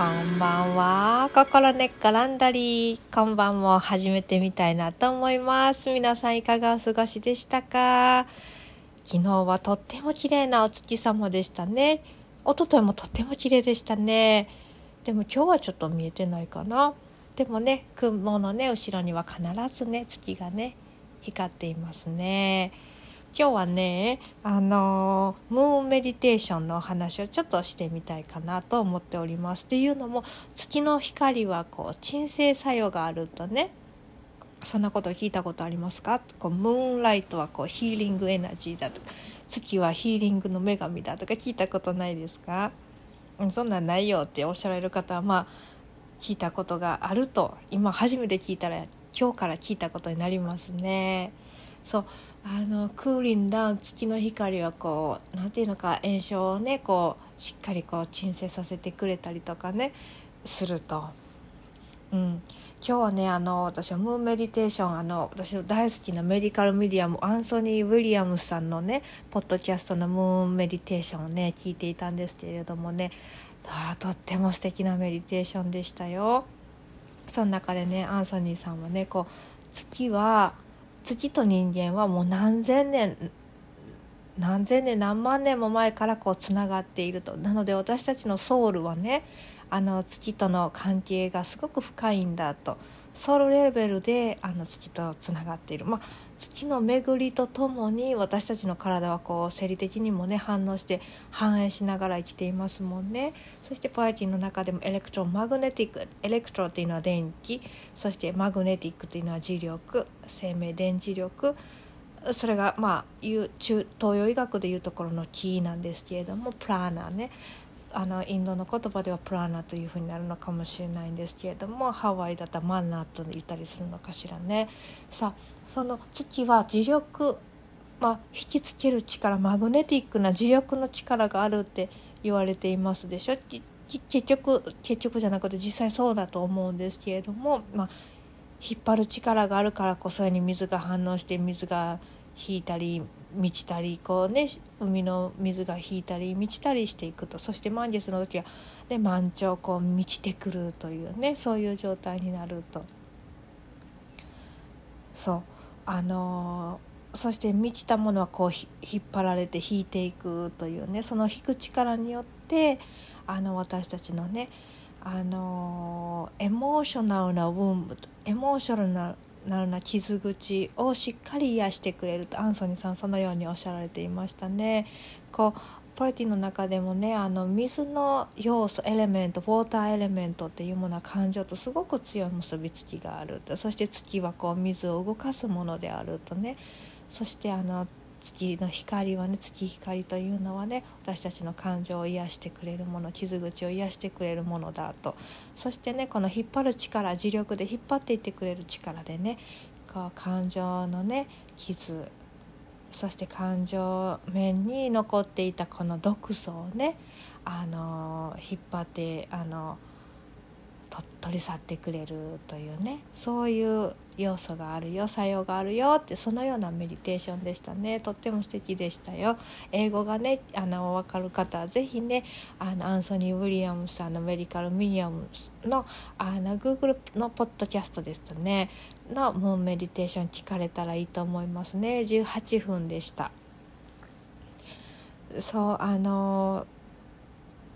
こんばんは。心根っこランダリー。今晩も始めてみたいなと思います。皆さんいかがお過ごしでしたか？昨日はとっても綺麗なお月様でしたね。一昨日もとっても綺麗でしたね。でも今日はちょっと見えてないかな。でもね、雲のね、後ろには必ずね、月がね、光っていますね。今日はねあのムーンメディテーションのお話をちょっとしてみたいかなと思っております。っていうのも月の光はこう鎮静作用があるとねそんなこと聞いたことありますか？こうムーンライトはこうヒーリングエナジーだとか月はヒーリングの女神だとか聞いたことないですか、そんなんないよっておっしゃられる方はまあ聞いたことがあると今初めて聞いたら今日から聞いたことになりますね。そうあのクーリンダウン月の光はこう何ていうのか炎症をねこうしっかりこう鎮静させてくれたりとかねすると。うん、今日はねあの私はムーンメディテーションあの私の大好きなメディカルメディアムアンソニー・ウィリアムスさんのねポッドキャストのムーンメディテーションをね聞いていたんですけれどもねとっても素敵なメディテーションでしたよ。その中でねアンソニーさんはねこう月は月と人間はもう何千年何千年何万年も前からこうつながっていると。なので私たちのソウルはねあの月との関係がすごく深いんだと。ソウルレベルであの月とつながっている、まあ、月の巡りとともに私たちの体はこう生理的にもね反応して反映しながら生きていますもんね。そしてポエティの中でも electromagnetic electro っていうのは電気。そして magnetic というのは磁力。生命電磁力。それがまあ中東洋医学でいうところの気なんですけれどもプラーナーね。あのインドの言葉ではプラーナというふうになるのかもしれないんですけれどもハワイだったらマンナーと言ったりするのかしらね。さあその月は磁力、まあ、引きつける力マグネティックな磁力の力があるって言われていますでしょ結局結局じゃなくて実際そうだと思うんですけれども、まあ、引っ張る力があるからこそに水が反応して水が引いたり満ちたりこうね海の水が引いたり満ちたりしていくとそして満月の時は、ね、満潮こう満ちてくるというねそういう状態になると。そう。あのー、そして満ちたものはこう引っ張られて引いていくというねその引く力によってあの私たちのねあのー、エモーショナルなウンブエモーショナルなるな傷口をしっかり癒してくれるとアンソニーさんそのようにおっしゃられていましたね。こうポリティの中でもねあの水の要素エレメントウォーターエレメントっていうものは感情とすごく強い結びつきがあるとそして月はこう水を動かすものであるとねそしてあの月の光はね月光というのはね私たちの感情を癒してくれるもの傷口を癒してくれるものだと。そしてねこの引っ張る力磁力で引っ張っていってくれる力でねこう感情のね傷そして感情面に残っていたこの毒素をねあの引っ張ってあの取り去ってくれるというねそういう要素があるよ作用があるよってそのようなメディテーションでしたね。とっても素敵でしたよ。英語がねあの分かる方は是非ねあのアンソニー・ウィリアムさんのメディカル・ミニアムのあの Google のポッドキャストですとね。のムーンメディテーション聞かれたらいいと思いますね。18分でした。そうあの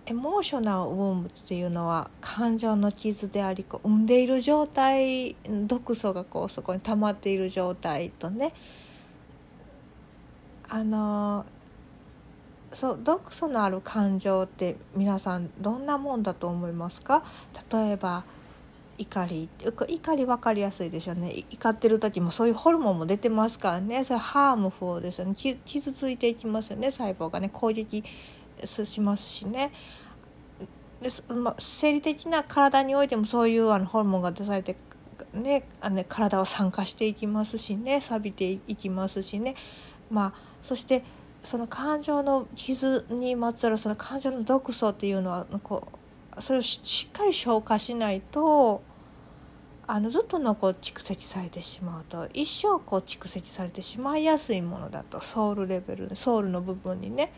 エモーショナルウォームっていうのは感情の傷でありこう産んでいる状態毒素がこうそこに溜まっている状態とね。あのそう毒素のある感情って皆さんどんなもんだと思いますか？例えば怒り。怒り分かりやすいでしょうね。怒ってる時もそういうホルモンも出てますからね。それハームフォーですよね。傷ついていきますよね細胞がね。攻撃しますしね。で、まあ、生理的な体においてもそういうあのホルモンが出されてね、あのね体は酸化していきますしね錆びていきますしね、まあ、そしてその感情の傷にまつわるその感情の毒素っていうのはこうそれをしっかり消化しないとあのずっと残蓄積されてしまうと一生こう蓄積されてしまいやすいものだとソウルレベルソウルの部分にね。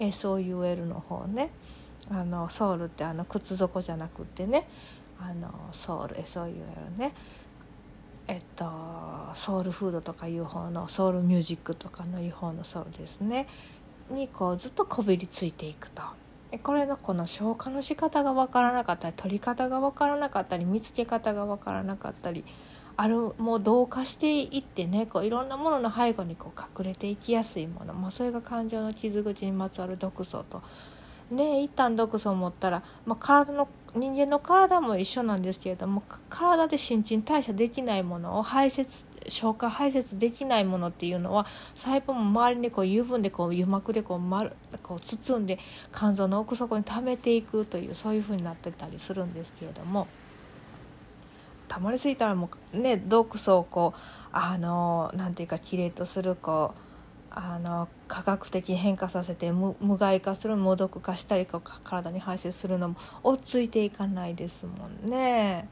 SOUL の方ね。あのソウルってあの靴底じゃなくってね。あのソウルそういうね。えっとソウルフードとかいう方のソウルミュージックとかのいう方のソウルですね。にこうずっとこびりついていくと。これのこの消化の仕方が分からなかったり取り方が分からなかったり見つけ方が分からなかったりあるもう同化していってねこういろんなものの背後にこう隠れていきやすいもの、まあ、それが感情の傷口にまつわる毒素と。ね一旦毒素を持ったら、まあ、体の人間の体も一緒なんですけれども体で新陳代謝できないものを排泄消化排泄できないものっていうのは細胞も周りにこう油分でこう油膜でこう丸こう包んで肝臓の奥底に溜めていくというそういうふうになってたりするんですけれども溜まりすぎたらもうね毒素をこうあのなんていうかきれいとするこうあの科学的に変化させて無害化する無毒化したりとか体に排泄するのも落ち着いていかないですもんね。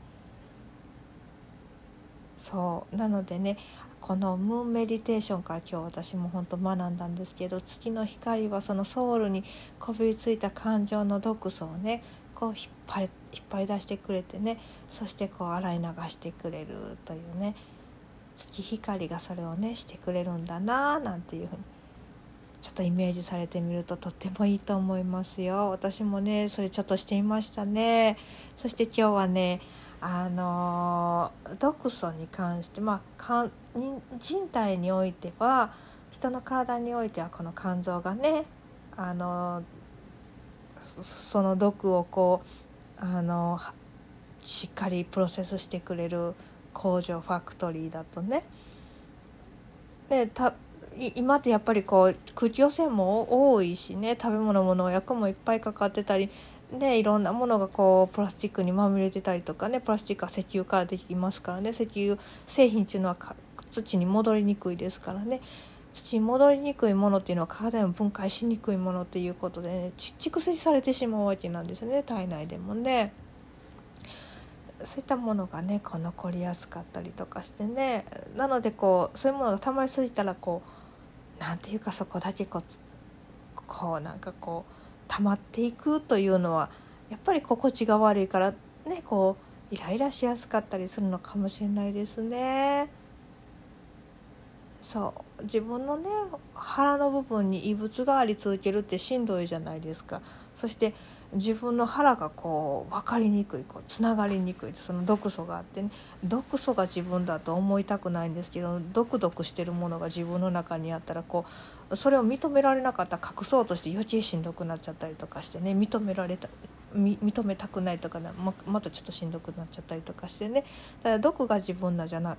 そうなのでねこのムーンメディテーションから今日私も本当学んだんですけど月の光はそのソウルにこびりついた感情の毒素をねこう引っ張り引っ張り出してくれてねそしてこう洗い流してくれるというね月光がそれをねしてくれるんだななんていうふうにちょっとイメージされてみるととってもいいと思いますよ。私もねそれちょっとしていましたね。そして今日はねあの毒素に関してまあ人体においては人の体においてはこの肝臓がねあのその毒をこうあのしっかりプロセスしてくれる工場ファクトリーだとね。でた今ってやっぱりこう空気汚染も多いしね。食べ物も農薬もいっぱいかかってたりね、いろんなものがこうプラスチックにまみれてたりとかね。プラスチックは石油からできますからね。石油製品っていうのは土に戻りにくいですからね。土に戻りにくいものっていうのは体にも分解しにくいものっていうことでね蓄積されてしまうわけなんですよね体内でもね。そういったものがねこう残りやすかったりとかしてねなのでこうそういうものがたまりすぎたらこうなんていうかそこだけこうこうなんかこう溜まっていくというのはやっぱり心地が悪いからねこうイライラしやすかったりするのかもしれないですね。そう。自分のね腹の部分に異物があり続けるってしんどいじゃないですか。そして自分の腹がこう分かりにくいこうつながりにくいその毒素があってね。毒素が自分だと思いたくないんですけどドクドクしてるものが自分の中にあったらこうそれを認められなかったら隠そうとして余計しんどくなっちゃったりとかしてね認められた認めたくないとかままたちょっとしんどくなっちゃったりとかしてね。だから毒が自分なんじゃな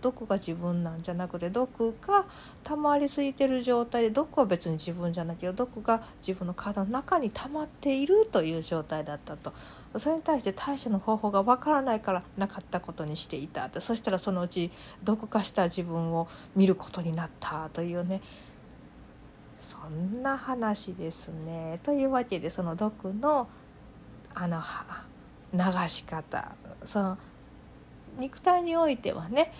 毒が自分なんじゃなくて毒が溜まりすぎてる状態で毒は別に自分じゃないけど毒が自分の体の中に溜まっているという状態だったと。それに対して対処の方法がわからないからなかったことにしていたってそしたらそのうち毒化した自分を見ることになったというね。そんな話ですね。というわけでその毒のあの流し方その肉体においてはね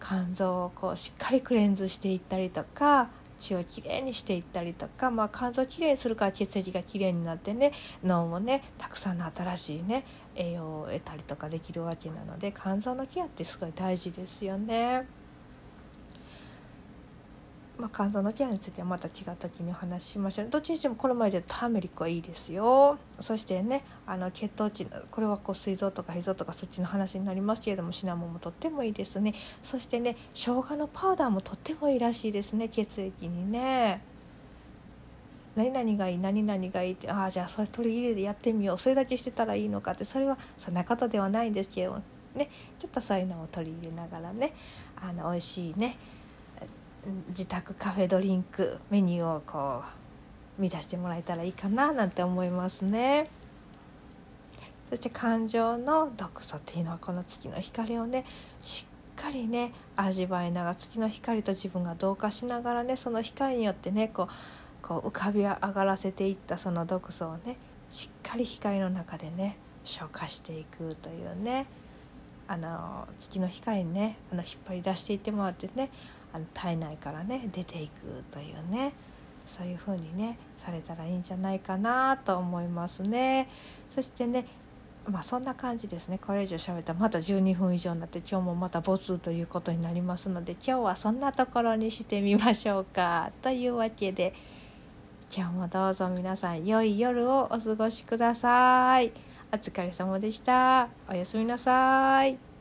肝臓をこうしっかりクレンズしていったりとか血をきれいにしていったりとか、まあ、肝臓をきれいにするから血液がきれいになってね脳もねたくさんの新しいね栄養を得たりとかできるわけなので肝臓のケアってすごい大事ですよね。まあ、肝臓のケアについてはまた違った時にお話ししましょう。どっちにしてもこの前でターメリックはいいですよ。そしてねあの血糖値これはこう膵臓とか脾臓とかそっちの話になりますけれどもシナモンもとってもいいですね。そしてね生姜のパウダーもとってもいいらしいですね血液にね。何々がいい何々がいいってああじゃあそれ取り入れてやってみよう。それだけしてたらいいのかってそれはそんなことではないんですけどね。ちょっとそういうのを取り入れながらねあの美味しいね自宅カフェドリンクメニューをこう見出してもらえたらいいかななんて思いますね。そして感情の毒素っていうのはこの月の光をねしっかりね味わいながら月の光と自分が同化しながらねその光によってねこうこう浮かび上がらせていったその毒素をねしっかり光の中でね消化していくというねあの月の光にねあの引っ張り出していってもらってねあの体内からね出ていくというねそういう風にねされたらいいんじゃないかなと思いますね。そしてねまあそんな感じですねこれ以上喋ったらまた12分以上になって今日もまた没数ということになりますので今日はそんなところにしてみましょうか。というわけで今日もどうぞ皆さん良い夜をお過ごしください。お疲れ様でした。おやすみなさい。